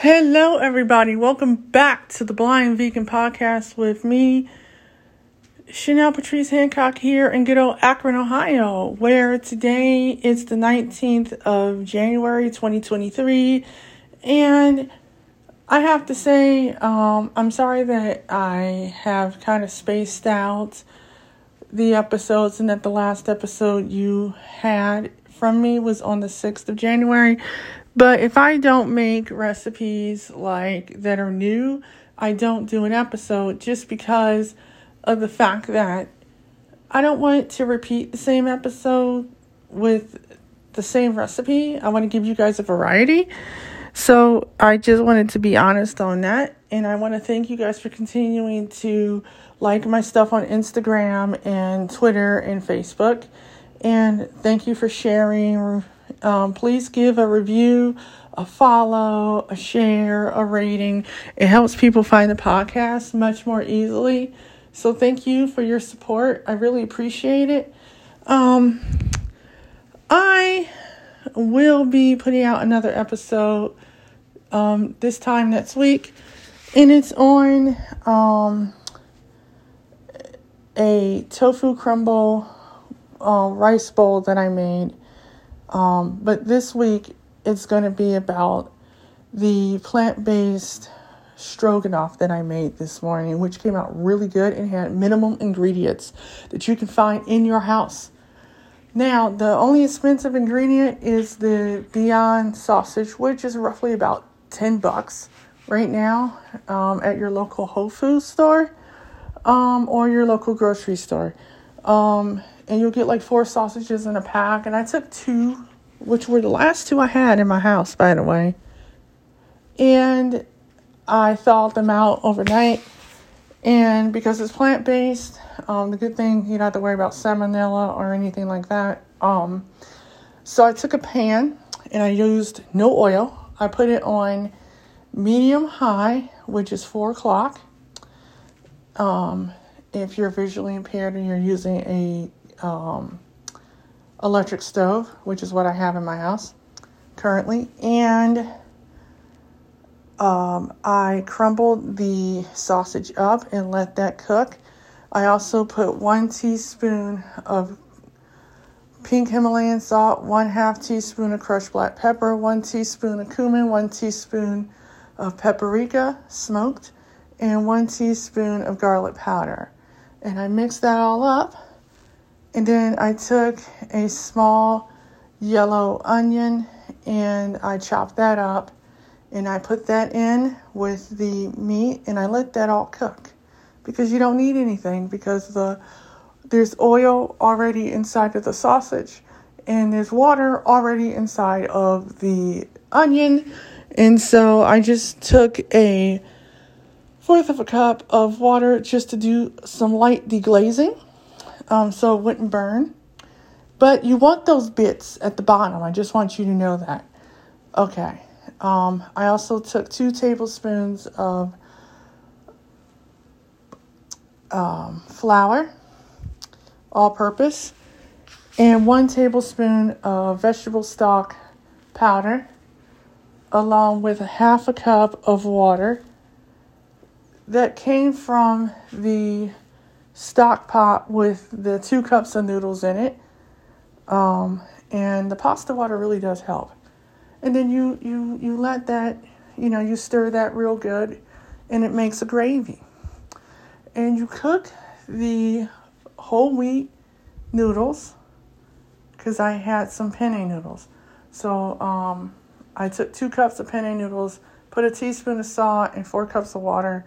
Hello, everybody. Welcome back to the Blind Vegan Podcast with me, Chanel Patrice Hancock, here in good old Akron, Ohio, where today is the 19th of January 2023. And I have to say, um, I'm sorry that I have kind of spaced out the episodes and that the last episode you had from me was on the 6th of January. But if I don't make recipes like that are new, I don't do an episode just because of the fact that I don't want to repeat the same episode with the same recipe. I want to give you guys a variety. So I just wanted to be honest on that. And I want to thank you guys for continuing to like my stuff on Instagram and Twitter and Facebook. And thank you for sharing. Um, please give a review, a follow, a share, a rating. It helps people find the podcast much more easily. So thank you for your support. I really appreciate it. Um, I will be putting out another episode um, this time next week, and it's on um, a tofu crumble uh, rice bowl that I made. Um, but this week it's going to be about the plant based stroganoff that I made this morning, which came out really good and had minimum ingredients that you can find in your house. Now, the only expensive ingredient is the Beyond sausage, which is roughly about 10 bucks right now um, at your local Whole Foods store um, or your local grocery store. Um, and you'll get like four sausages in a pack. And I took two, which were the last two I had in my house, by the way. And I thawed them out overnight. And because it's plant based, um, the good thing you don't have to worry about salmonella or anything like that. Um, so I took a pan and I used no oil. I put it on medium high, which is four o'clock. Um, if you're visually impaired and you're using a um, electric stove, which is what I have in my house currently, and um, I crumbled the sausage up and let that cook. I also put one teaspoon of pink Himalayan salt, one half teaspoon of crushed black pepper, one teaspoon of cumin, one teaspoon of paprika smoked, and one teaspoon of garlic powder. And I mixed that all up. And then I took a small yellow onion and I chopped that up. And I put that in with the meat and I let that all cook. Because you don't need anything because the there's oil already inside of the sausage and there's water already inside of the onion. And so I just took a fourth of a cup of water just to do some light deglazing um, so it wouldn't burn. But you want those bits at the bottom. I just want you to know that. Okay. Um, I also took two tablespoons of um, flour, all purpose, and one tablespoon of vegetable stock powder, along with half a cup of water that came from the stock pot with the two cups of noodles in it. Um, and the pasta water really does help. And then you, you, you let that, you know, you stir that real good and it makes a gravy. And you cook the whole wheat noodles because I had some penne noodles. So um, I took two cups of penne noodles, put a teaspoon of salt and four cups of water,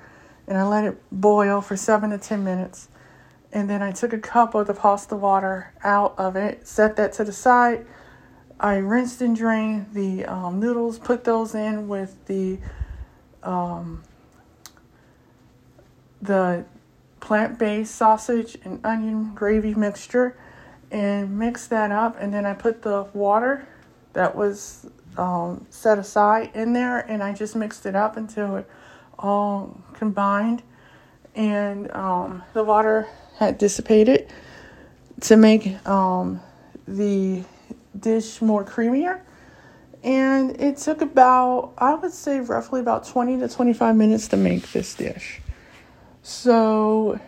and I let it boil for seven to ten minutes and then I took a cup of the pasta water out of it, set that to the side. I rinsed and drained the um, noodles, put those in with the um, the plant-based sausage and onion gravy mixture, and mixed that up. And then I put the water that was um, set aside in there, and I just mixed it up until it all combined. And um, the water had dissipated to make um, the dish more creamier. And it took about, I would say, roughly about 20 to 25 minutes to make this dish. So,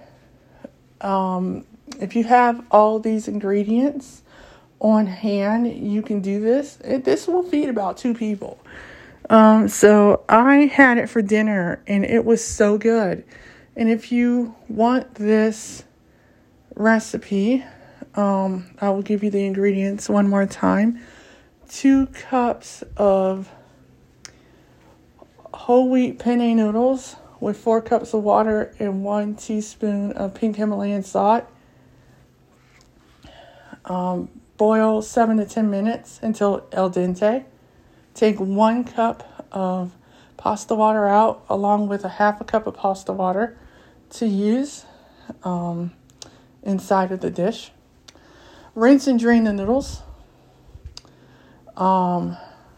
um, if you have all these ingredients on hand, you can do this. It, this will feed about two people. Um, so I had it for dinner and it was so good. And if you want this recipe, um, I will give you the ingredients one more time. Two cups of whole wheat penne noodles with four cups of water and one teaspoon of pink Himalayan salt. Um, boil seven to ten minutes until al dente. Take one cup of pasta water out along with a half a cup of pasta water to use um, inside of the dish. Rinse and drain the noodles. Um,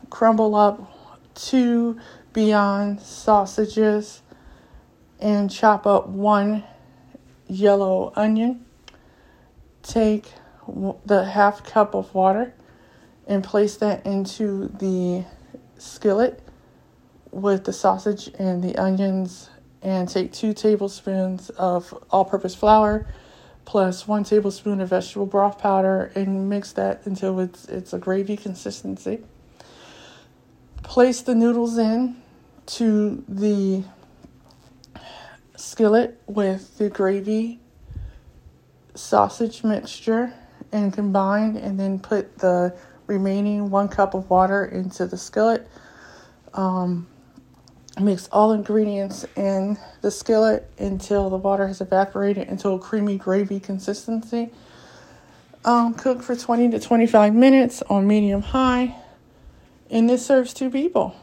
crumble up two Beyond sausages and chop up one yellow onion. Take the half cup of water and place that into the skillet with the sausage and the onions and take two tablespoons of all purpose flour plus one tablespoon of vegetable broth powder and mix that until it's it's a gravy consistency. Place the noodles in to the skillet with the gravy sausage mixture and combine and then put the remaining one cup of water into the skillet. Um, mix all ingredients in the skillet until the water has evaporated into a creamy gravy consistency. Um, cook for 20 to 25 minutes on medium high, and this serves two people.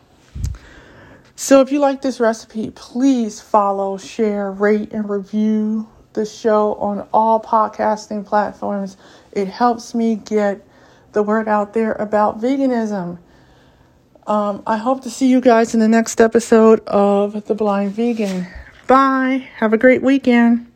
So, if you like this recipe, please follow, share, rate, and review the show on all podcasting platforms. It helps me get the word out there about veganism. Um, I hope to see you guys in the next episode of The Blind Vegan. Bye. Have a great weekend.